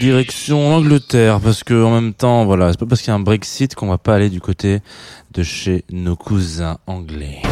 Direction l'Angleterre, parce que en même temps, voilà, c'est pas parce qu'il y a un Brexit qu'on va pas aller du côté de chez nos cousins anglais.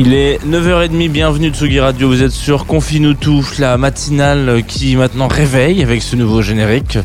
Il est 9h30, bienvenue de Tsugi Radio, vous êtes sur Confine-nous tout, la matinale qui maintenant réveille avec ce nouveau générique.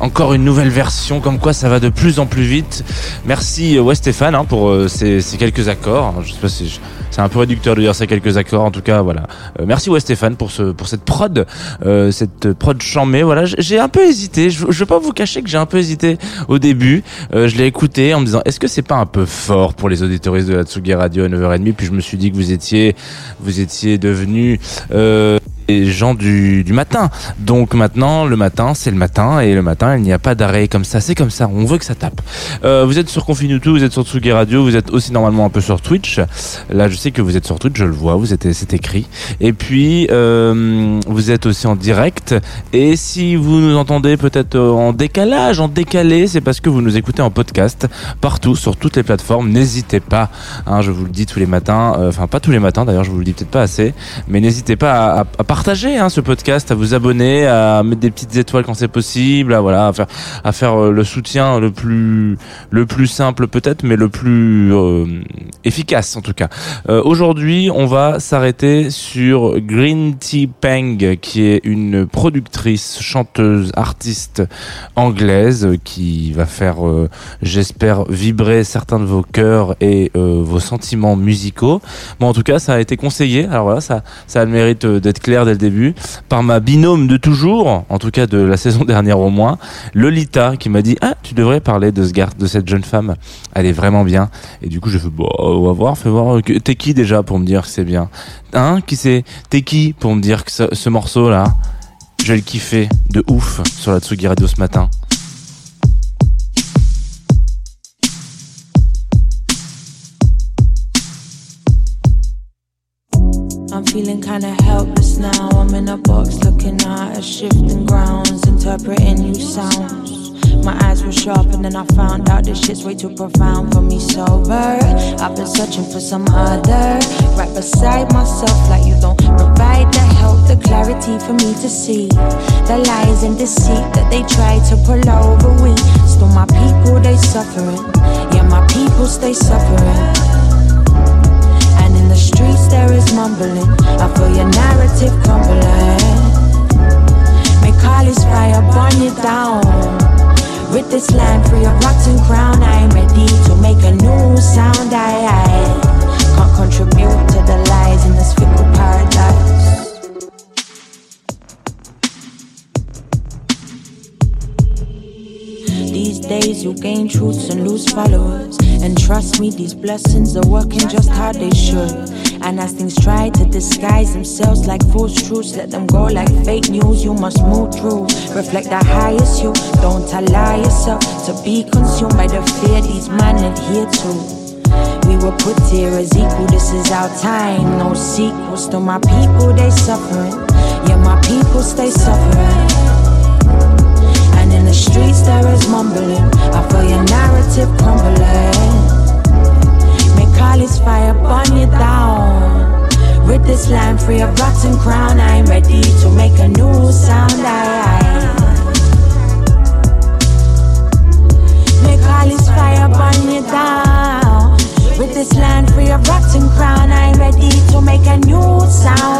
Encore une nouvelle version, comme quoi ça va de plus en plus vite. Merci euh, ouais, Stéphane hein, pour euh, ces, ces quelques accords. Je sais pas si je- c'est un peu réducteur de dire ces quelques accords, en tout cas voilà. Euh, merci ouais Stéphane pour ce pour cette prod, euh, cette prod chamée. Voilà, j'ai un peu hésité. Je, je vais pas vous cacher que j'ai un peu hésité au début. Euh, je l'ai écouté en me disant est-ce que c'est pas un peu fort pour les auditoristes de la Tsugi Radio à 9h30 Puis je me suis dit que vous étiez vous étiez devenus euh, gens du, du matin. Donc maintenant, le matin, c'est le matin, et le matin, il n'y a pas d'arrêt comme ça. C'est comme ça. On veut que ça tape. Euh, vous êtes sur Confinutu, vous êtes sur Tsugi Radio, vous êtes aussi normalement un peu sur Twitch. Là, je sais que vous êtes sur Twitch, je le vois, vous êtes, c'est écrit. Et puis, euh, vous êtes aussi en direct. Et si vous nous entendez peut-être euh, en décalage, en décalé, c'est parce que vous nous écoutez en podcast partout, sur toutes les plateformes. N'hésitez pas, hein, je vous le dis tous les matins, enfin pas tous les matins d'ailleurs, je vous le dis peut-être pas assez, mais n'hésitez pas à, à- à partager hein, ce podcast, à vous abonner, à mettre des petites étoiles quand c'est possible, à voilà, à faire, euh, le soutien le plus, le plus simple peut-être, mais le plus euh, efficace en tout cas. Euh, Aujourd'hui, on va s'arrêter sur Green Tea Peng, qui est une productrice, chanteuse, artiste anglaise, qui va faire, j'espère, vibrer certains de vos cœurs et vos sentiments musicaux. Bon, en tout cas, ça a été conseillé. Alors voilà, ça, ça a le mérite d'être clair dès le début par ma binôme de toujours, en tout cas de la saison dernière au moins, Lolita, qui m'a dit ah tu devrais parler de ce gars, de cette jeune femme. Elle est vraiment bien. Et du coup, je fais bon, on va voir, fais voir. T'es qui déjà pour me dire que c'est bien? Hein Qui c'est? T'es qui pour me dire que ce, ce morceau là, je vais le kiffer de ouf sur la Tsugi Radio ce matin. I'm feeling kinda helpless now. I'm in a box looking at a shifting grounds, interpreting new sounds. My eyes were sharp and then I found out this shit's way too profound for me sober. I've been searching for some other right beside myself, like you don't provide the help, the clarity for me to see the lies and deceit that they try to pull over. We still my people, they suffering. Yeah, my people stay suffering. There is mumbling. I feel your narrative crumbling. Make all this fire burn you down. Rid this land free of rotten crown. I'm ready to make a new sound. I, I can't contribute to the lies in this fickle paradise. These days you gain truths and lose followers. And trust me, these blessings are working just how they should. And as things try to disguise themselves like false truths, let them go like fake news. You must move through, reflect the highest you. Don't allow yourself to be consumed by the fear these men adhere to. we were put here as equal. This is our time, no sequels. To my people, they suffering. Yeah, my people stay suffering. And in the streets, there is mumbling. I feel your narrative crumbling. Make this fire burn you down. Rid this land free of rotten crown. I'm ready to make a new sound. I, I. Make all this fire burn you down. With this land free of rotten crown, I'm ready to make a new sound.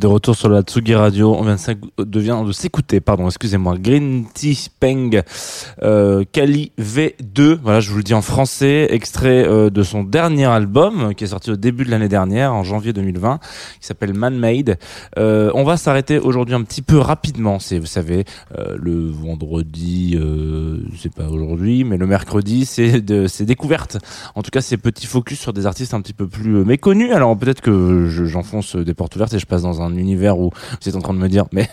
De retour sur la Tsugi Radio. On vient de, s'écouter, pardon, excusez-moi, Green Tea Peng, euh, Kali V2. Voilà, je vous le dis en français, extrait euh, de son dernier album qui est sorti au début de l'année dernière, en janvier 2020, qui s'appelle Man Made. Euh, on va s'arrêter aujourd'hui un petit peu rapidement. C'est, vous savez, euh, le vendredi, euh, c'est pas aujourd'hui, mais le mercredi, c'est de, c'est découverte. En tout cas, c'est petit focus sur des artistes un petit peu plus euh, méconnus. Alors peut-être que je- j'enfonce des portes ouvertes et je passe dans un univers où vous êtes en train de me dire, mais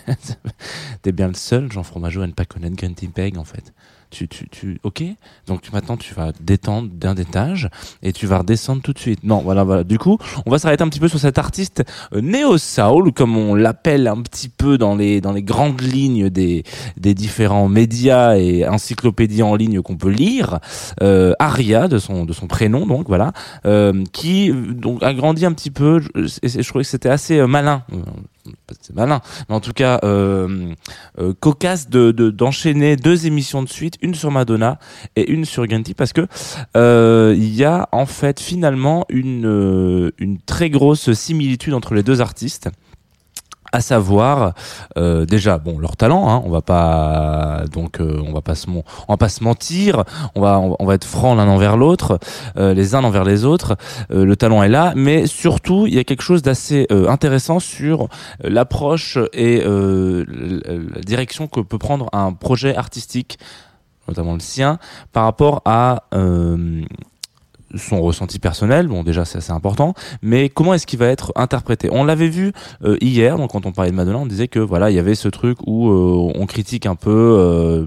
t'es bien le seul, Jean Fromageau, à ne pas connaître Green Peg, en fait. Tu, tu, tu, ok. Donc maintenant, tu vas détendre d'un étage et tu vas redescendre tout de suite. Non, voilà, voilà. Du coup, on va s'arrêter un petit peu sur cet artiste euh, néo soul, comme on l'appelle un petit peu dans les dans les grandes lignes des des différents médias et encyclopédies en ligne qu'on peut lire. Euh, Aria de son de son prénom, donc voilà, euh, qui donc a grandi un petit peu. Je, et je trouvais que c'était assez malin. C'est malin, mais en tout cas euh, euh, cocasse de de- d'enchaîner deux émissions de suite, une sur Madonna et une sur Tea, parce que euh, il y a en fait finalement une une très grosse similitude entre les deux artistes à savoir euh, déjà bon leur talent hein, on va pas donc euh, on va pas se on va pas se mentir on va on va être franc l'un envers l'autre euh, les uns envers les autres Euh, le talent est là mais surtout il y a quelque chose d'assez euh, intéressant sur euh, l'approche et la direction que peut prendre un projet artistique notamment le sien par rapport à son ressenti personnel, bon déjà c'est assez important, mais comment est-ce qu'il va être interprété? On l'avait vu euh, hier, donc quand on parlait de Madonna, on disait que voilà il y avait ce truc où euh, on critique un peu, euh,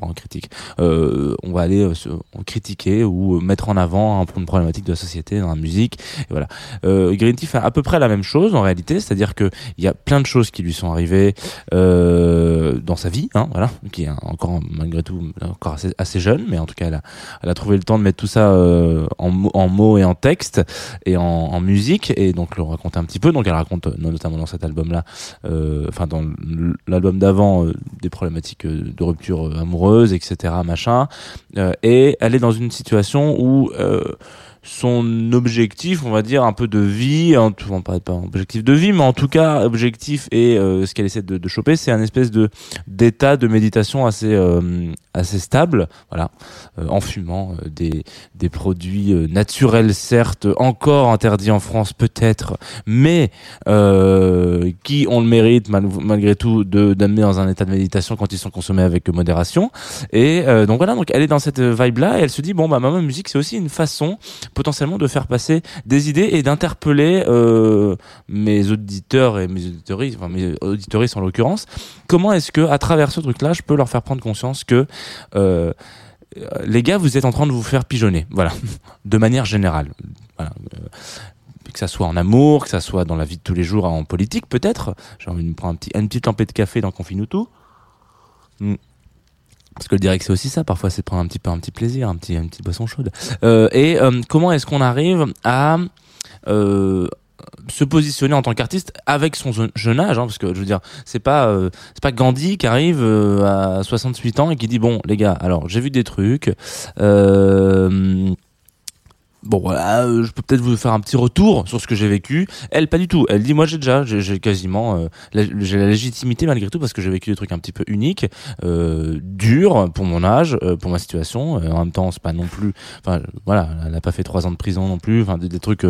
on critique, euh, on va aller euh, se- critiquer ou euh, mettre en avant un, une problématique de la société dans la musique, et voilà. Green Tea fait à peu près la même chose en réalité, c'est-à-dire que il y a plein de choses qui lui sont arrivées dans sa vie, hein, voilà, qui est encore malgré tout encore assez, assez jeune, mais en tout cas elle a, elle a trouvé le temps de mettre tout ça en, mots- en mots et en texte et en, en musique et donc le raconter un petit peu. Donc elle raconte euh, notamment dans cet album-là, euh, enfin dans l'album d'avant, euh, des problématiques euh, de rupture euh, amoureuse, etc. Machin. Euh, et elle est dans une situation où euh, son objectif, on va dire, un peu de vie, en tout, on pas, pas objectif de vie, mais en tout cas, objectif et euh, ce qu'elle essaie de, de choper, c'est un espèce de d'état de méditation assez euh, assez stable, voilà, euh, en fumant euh, des des produits euh, naturels, certes, encore interdits en France peut-être, mais euh, qui ont le mérite mal- malgré tout de d'amener dans un état de méditation quand ils sont consommés avec modération. Et donc voilà, donc elle est dans cette vibe là et elle se dit bon bah ma musique c'est aussi une façon potentiellement de faire passer des idées et d'interpeller euh, mes auditeurs et mes auditoristes, enfin mes auditoristes en l'occurrence, comment est-ce que à travers ce truc-là, je peux leur faire prendre conscience que euh, les gars, vous êtes en train de vous faire pigeonner, voilà, de manière générale, euh, que ça soit en amour, que ça soit dans la vie de tous les jours, en politique peut-être. J'ai envie de me prendre un petit, une petite lampée de café dans Confinuto. Hmm. Parce que le direct c'est aussi ça. Parfois c'est prendre un petit peu un petit plaisir un petit un petit boisson chaude. Euh, et euh, comment est-ce qu'on arrive à euh, se positionner en tant qu'artiste avec son je- jeune âge hein, parce que je veux dire c'est pas c'est pas Gandhi qui arrive à 68 ans et qui dit bon les gars alors j'ai vu des trucs Bon voilà, euh, je peux peut-être vous faire un petit retour sur ce que j'ai vécu. Elle pas du tout. Elle dit moi j'ai déjà, j'ai quasiment, euh, j'ai la légitimité malgré tout parce que j'ai vécu des trucs un petit peu uniques, euh, durs pour mon âge, euh, pour ma situation. Euh, en même temps c'est pas non plus, enfin voilà, elle n'a pas fait trois ans de prison non plus. Enfin des, des trucs,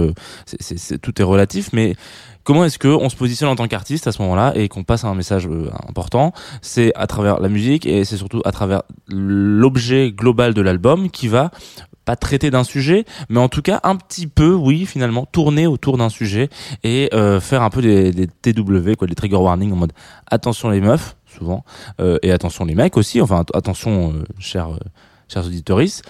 c'est- c'est- c'est- tout est relatif. Mais comment est-ce que on se positionne en tant qu'artiste à ce moment-là et qu'on passe un message important? C'est à travers la musique et c'est surtout à travers l'objet global de l'album qui va traiter d'un sujet, mais en tout cas un petit peu, oui, finalement, tourner autour d'un sujet et euh, faire un peu des, TW, quoi, des trigger warnings en mode attention les meufs, souvent, euh, et attention les mecs aussi, enfin att- attention, euh, chers, chers auditoristes.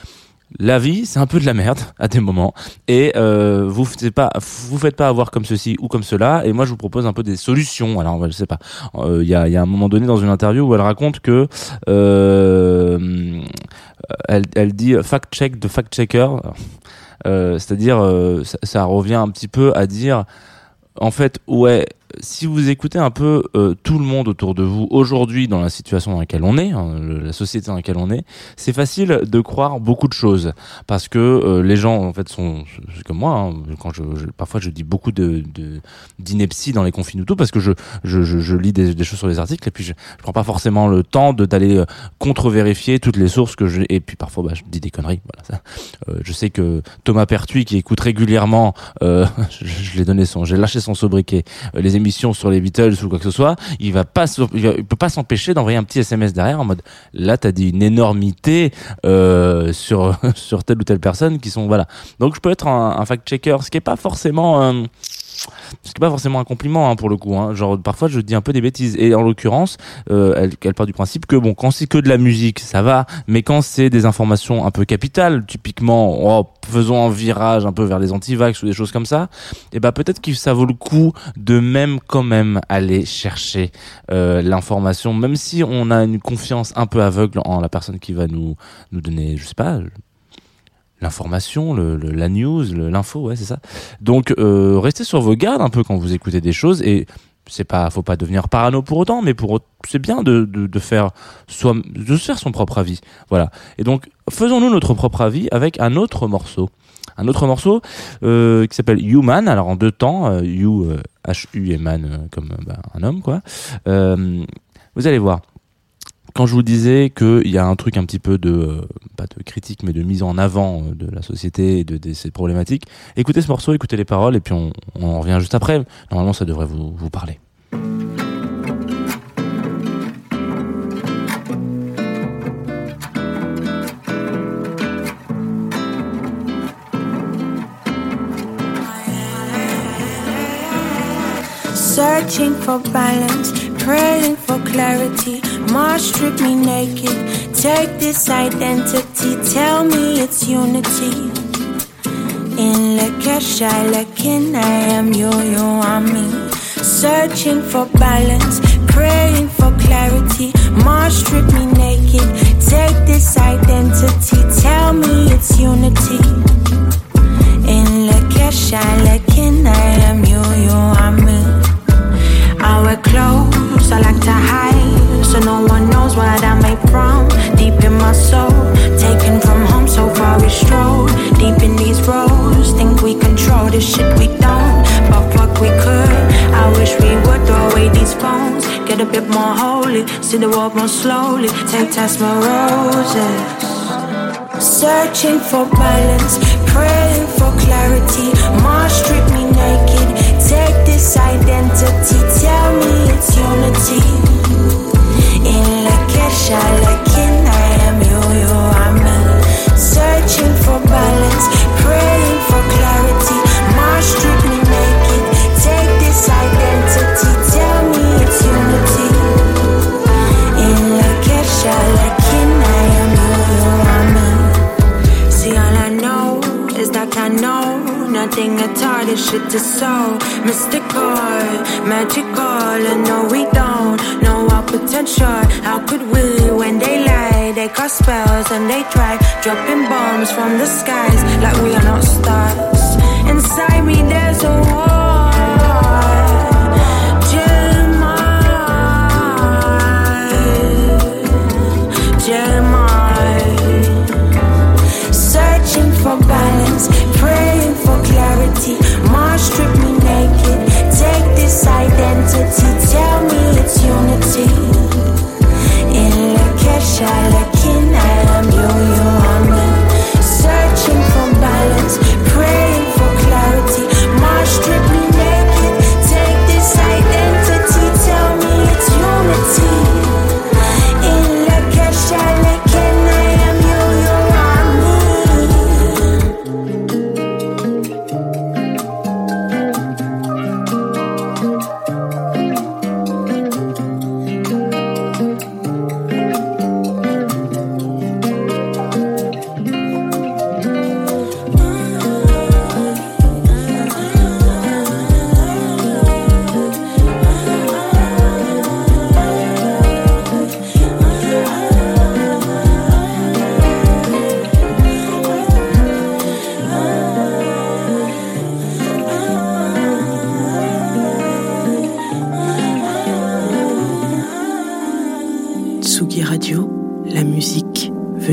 La vie, c'est un peu de la merde à des moments, et vous faites pas, vous faites pas avoir comme ceci ou comme cela. Et moi, je vous propose un peu des solutions. Alors, je sais pas. Il y, a, un moment donné dans une interview où elle raconte que elle, elle dit fact check de fact checker. Euh, C'est-à-dire, euh, ça, ça revient un petit peu à dire, en fait, ouais, si vous écoutez un peu euh, tout le monde autour de vous aujourd'hui dans la situation dans laquelle on est, hein, la société dans laquelle on est, c'est facile de croire beaucoup de choses parce que euh, les gens en fait sont comme moi. hein, quand je, je- parfois je dis beaucoup de d'inepties dans les confins ou tout parce que je je, je, je lis des, des choses sur les articles et puis je, je prends pas forcément le temps de d'aller euh, contre-vérifier toutes les sources que je et puis parfois bah, je dis des conneries. Voilà ça. Euh, je sais que Thomas Pertuis qui écoute régulièrement, euh, je, je l'ai donné son, j'ai lâché son sobriquet, euh, les émissions sur les Beatles ou quoi que ce soit, il va pas, il, peut pas s'empêcher d'envoyer un petit SMS derrière en mode là t'as dit une énormité euh, sur sur telle ou telle personne qui sont voilà. Donc je peux être un, un fact checker, ce qui est pas forcément euh, ce qui est pas forcément un compliment hein, pour le coup. Hein. Genre parfois je dis un peu des bêtises et en l'occurrence euh, elle, part du principe que bon quand c'est que de la musique ça va, mais quand c'est des informations un peu capitales, typiquement oh, faisons un virage un peu vers les antivax ou des choses comme ça, et ben peut-être que ça vaut le coup de même quand même aller chercher euh, l'information, même si on a une confiance un peu aveugle en la personne qui va nous nous donner, je sais pas l'information, le, le- la news, l'info, ouais, c'est ça. Donc, euh, restez sur vos gardes un peu quand vous écoutez des choses et c'est pas, faut pas devenir parano pour autant, mais pour, c'est bien de, de, de faire soi, de se faire son propre avis. Voilà. Et donc, faisons-nous notre propre avis avec un autre morceau. Un autre morceau euh, qui s'appelle Human, alors en deux temps, euh, You, euh, H-U et Man euh, comme bah, un homme, quoi. Euh, vous allez voir quand je vous disais qu'il y a un truc un petit peu de, euh, pas de critique, mais de mise en avant euh, de la société et de, ses problématiques, écoutez ce morceau, écoutez les paroles, et puis on, on en revient juste après. Normalement, ça devrait vous, vous parler. Searching for balance, praying for clarity. Mars strip me naked. Take this identity, tell me it's unity. In Lakesha, Lakin, I am you, you are me. Searching for balance, praying for clarity. Mars strip me naked. Take this identity, tell me it's unity. In Lakesha, Lakin, I am you, you are me. I wear clothes, I like to hide, so no one knows what I'm made from. Deep in my soul, taken from home, so far we stroll. Deep in these roads, think we control this shit we don't, but fuck we could. I wish we would throw away these phones, get a bit more holy, see the world more slowly. Take test my roses. Searching for balance, praying for clarity. Mars strip me naked. Take this identity, tell me it's unity. I am you, you are me. Searching for balance, praying for clarity. Strip me naked. Take this identity, tell me it's unity. In Lakesha, Lakin, I am you, you are me. See, all I know is that I know nothing at all. This shit is so mystical, magical, and no, we don't know potential. How could we when they lie? they cast spells and they try dropping bombs from the skies like we are not stars. Inside me, there's a war. Searching for balance, praying for clarity. Mars strip me naked. Take this identity, tell me it's unity shine.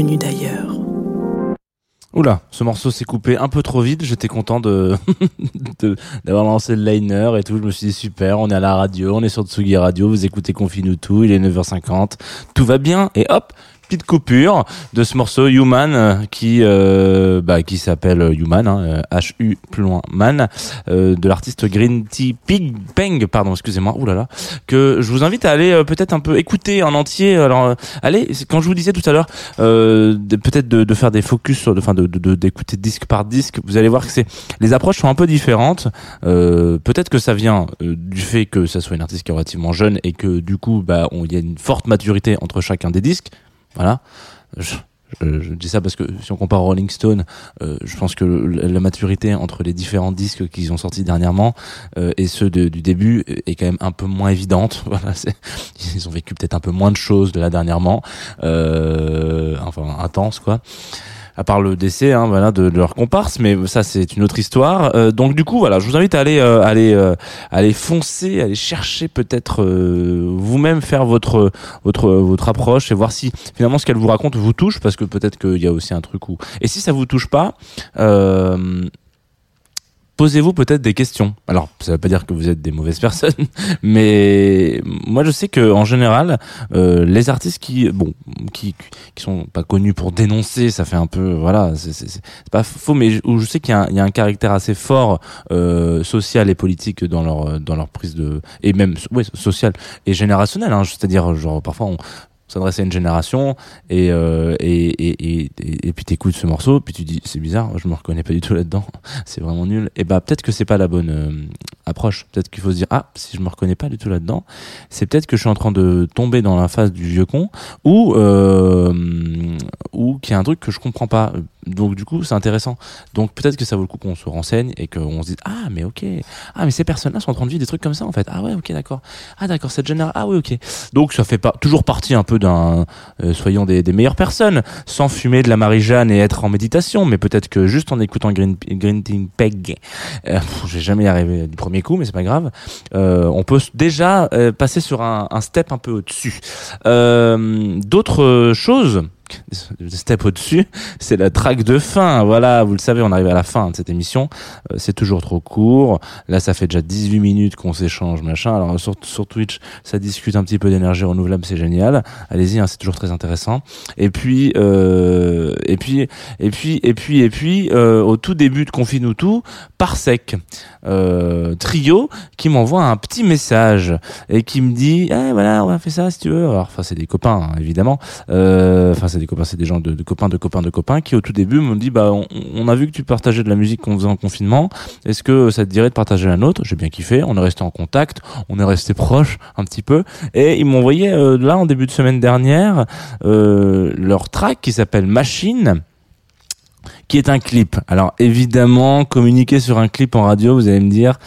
D'ailleurs. Oula, ce morceau s'est coupé un peu trop vite. J'étais content de de- d'avoir lancé le liner et tout. Je me suis dit super, on est à la radio, on est sur Tsugi Radio, vous écoutez Confine tout, il est 9h50, tout va bien et hop, petite coupure de ce morceau Human euh, qui euh, bah, qui s'appelle Human, hein, H U plus loin Man, euh, de l'artiste Green Tea Pig Peng, pardon, excusez-moi, oulala, que je vous invite à aller euh, peut-être un peu écouter en entier. Alors euh, allez, quand je vous disais tout à l'heure, euh, peut-être de, de faire des focus enfin de de- de- d'écouter disque par disque, vous allez voir que c'est les approches sont un peu différentes. Euh, peut-être que ça vient euh, du fait que ça soit une artiste qui est relativement jeune et que du coup, bah, il y a une forte maturité entre chacun des disques. Voilà. Je, je- dis ça parce que si on compare Rolling Stone, euh, je pense que la maturité entre les différents disques qu'ils ont sortis dernièrement euh, et ceux de- du début est quand même un peu moins évidente. Voilà, ils ont vécu peut-être un peu moins de choses de là dernièrement, euh, enfin intense quoi à part le décès hein, voilà de, leur comparse mais ça c'est une autre histoire. Euh, donc du coup voilà je vous invite à aller euh, aller euh, aller foncer aller chercher peut-être euh, vous-même faire votre votre votre approche et voir si finalement ce qu'elle vous raconte vous touche parce que peut-être qu'il y a aussi un truc où et si ça vous touche pas euh, Posez-vous peut-être des questions. Alors, ça veut pas dire que vous êtes des mauvaises personnes, mais moi je sais que en général, euh, les artistes qui, bon, qui qui sont pas connus pour dénoncer, ça fait un peu, voilà, c'est pas faux, mais où je sais qu'il y, a un- caractère assez fort euh, social et politique dans leur dans leur prise de et même social et générationnel. Hein, C'est-à-dire, genre parfois on s'adresse à une génération et euh, et, et, et, puis t'écoutes ce morceau puis tu dis c'est bizarre je me reconnais pas du tout là-dedans. C'est vraiment nul. Et bah peut-être que c'est pas la bonne euh, approche. Peut-être qu'il faut se dire ah si je me reconnais pas du tout là-dedans c'est peut-être que je suis en train de tomber dans la phase du vieux con ou euh, ou qu'il y a un truc que je comprends pas donc du coup c'est intéressant. Donc peut-être que ça vaut le coup qu'on se renseigne et qu'on se dise ah mais ok. Ah mais ces personnes-là sont en train de vivre des trucs comme ça en fait. Ah ouais ok d'accord. Ah d'accord cette génération ah oui ok. Donc ça fait pas toujours partie un peu d'un euh, soyons des, des meilleures personnes. Sans fumer de la Marie-Jeanne et être en méditation mais peut-être que juste en écoutant Green, Green Peg euh, vais jamais y arriver du premier coup mais c'est pas grave. Euh, on peut déjà euh, passer sur un, un step un peu au-dessus. Euh, d'autres choses? Step au-dessus, c'est la track de fin. Voilà, vous le savez, on arrive à la fin de cette émission. Euh, c'est toujours trop court. Là, ça fait déjà 18 minutes qu'on s'échange, machin. Alors, sur, sur Twitch, ça discute un petit peu d'énergie renouvelable, c'est génial. Allez-y, hein, c'est toujours très intéressant. Et puis, euh, et puis, et puis, et puis, et puis, euh, au tout début de Confine tout, Parsec, trio, qui m'envoie un petit message et qui me dit, eh, voilà, on va faire ça si tu veux. Alors, enfin, c'est des copains, hein, évidemment. Enfin, c'est des copains, c'est des gens de, copains, de copains, de copains qui, au tout début, m'ont dit, bah, on, a vu que tu partageais de la musique qu'on faisait en confinement. Est-ce que ça te dirait de partager la nôtre J'ai bien kiffé. On est resté en contact, on est resté proches un petit peu, et ils m'ont envoyé euh, là en début de semaine dernière euh, leur track qui s'appelle Machine qui est un clip. Alors évidemment, communiquer sur un clip en radio, vous allez me dire,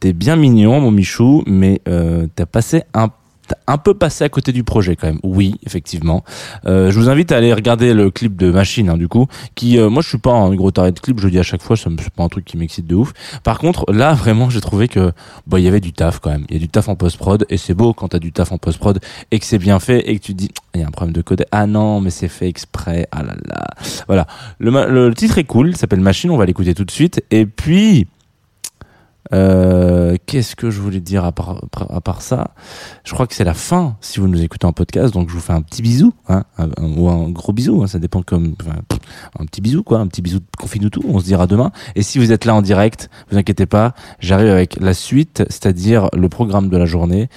t'es bien mignon, mon Michou, mais euh, t'as passé un t'as un peu passé à côté du projet quand même. Oui, effectivement. Euh, je vous invite à aller regarder le clip de Machine, hein, du coup, qui, euh, moi, je suis pas un gros taré de clip. Je le dis à chaque fois, c'est pas un truc qui m'excite de ouf. Par contre, là, vraiment, j'ai trouvé que, bon, il y avait du taf quand même. Il y a du taf en post prod et c'est beau quand t'as du taf en post prod et que c'est bien fait et que tu te dis, il y a un problème de code. Ah non, mais c'est fait exprès. Ah là là. Voilà. Le, le titre est cool. Il s'appelle Machine. On va l'écouter tout de suite. Et puis, euh, qu'est-ce que je voulais dire à part, à part ça? Je crois que c'est la fin si vous nous écoutez en podcast, donc je vous fais un petit bisou, hein, ou un gros bisou, hein, ça dépend comme un petit bisou quoi, un petit bisou de confine tout. On se dira demain. Et si vous êtes là en direct, vous inquiétez pas, j'arrive avec la suite, c'est-à-dire le programme de la journée.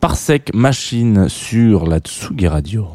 Parsec machine sur la Tsugi Radio.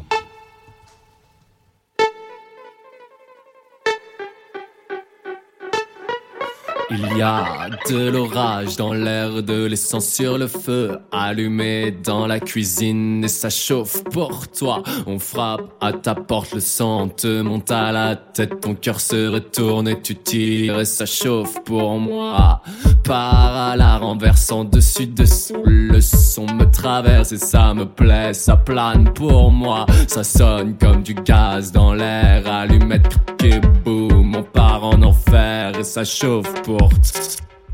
Il y a de l'orage dans l'air, de l'essence sur le feu, allumé dans la cuisine et ça chauffe pour toi. On frappe à ta porte, le sang te monte à la tête, ton cœur se retourne et tu tires et ça chauffe pour moi. Par à la renversant dessus dessous, le son me traverse et ça me plaît, ça plane pour moi. Ça sonne comme du gaz dans l'air, allumette et boum, on en enfer et ça chauffe pour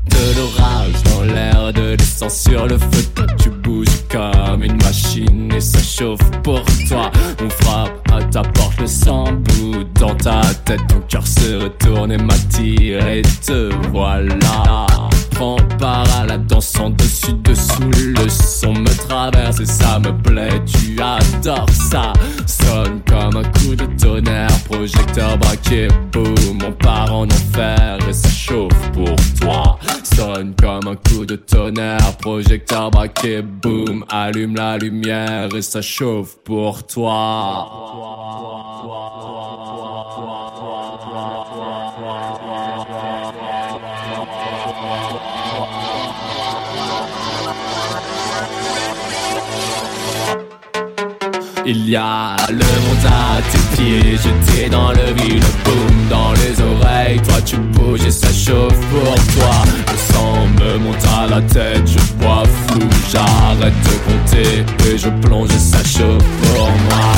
de l'orage dans l'air, de l'essence sur le feu. Toi, tu bouges comme une machine et ça chauffe pour toi. On frappe à ta porte, le sang bout dans ta tête. Ton cœur se retourne et m'attire et te voilà. Prends part à la danse en dessus dessous. Le son me traverse et ça me plaît. Tu adores ça. Sonne comme un coup de tonnerre. Projecteur braqué, boum. On part en enfer et ça chauffe pour toi. Sonne comme un coup de tonnerre. Projecteur braqué, boum. Allume la lumière et ça chauffe pour Il y a le monde à tes pieds, jeté dans le vide, boum dans les oreilles. Toi tu bouges et ça chauffe pour toi. Le sang me monte à la tête, je vois flou. J'arrête de compter et je plonge et ça chauffe pour moi.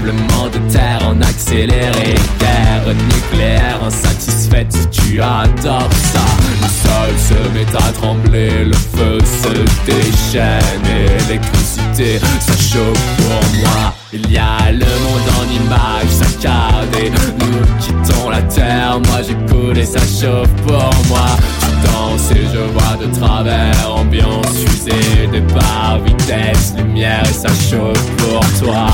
Tremblement de terre en accéléré, guerre nucléaire insatisfaite. Tu adores ça. Le sol se met à trembler, le feu se déchaîne, électricité, ça chauffe pour moi. Il y a le monde en images saccadées, nous quittons la terre, moi j'écoute et ça chauffe pour moi. Tu danses et je vois de travers, ambiance fusée, départ, vitesse, lumière et ça chauffe pour toi.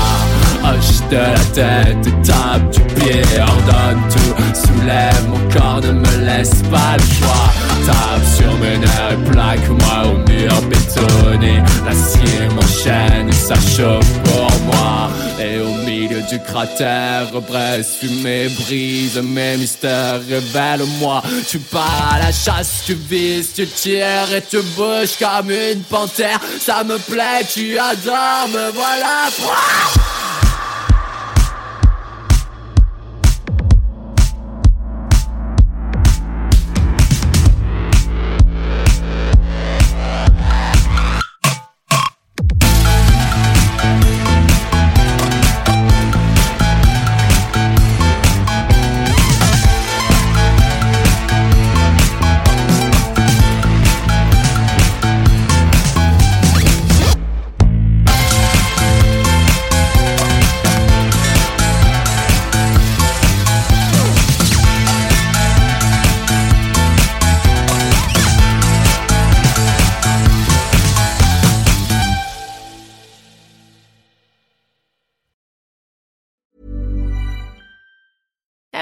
Hoche de la tête, tape du pied, ordonne tout, soulève mon corps, ne me laisse pas le choix. Tape sur mes nerfs et plaque-moi au mur bétonné. L'acier m'enchaîne et ça chauffe pour moi. Et au milieu du cratère, braise, fumée, brise mes mystères, révèle-moi. Tu pars à la chasse, tu vises, tu tires et tu bouges comme une panthère. Ça me plaît, tu adores, me voilà. Pouah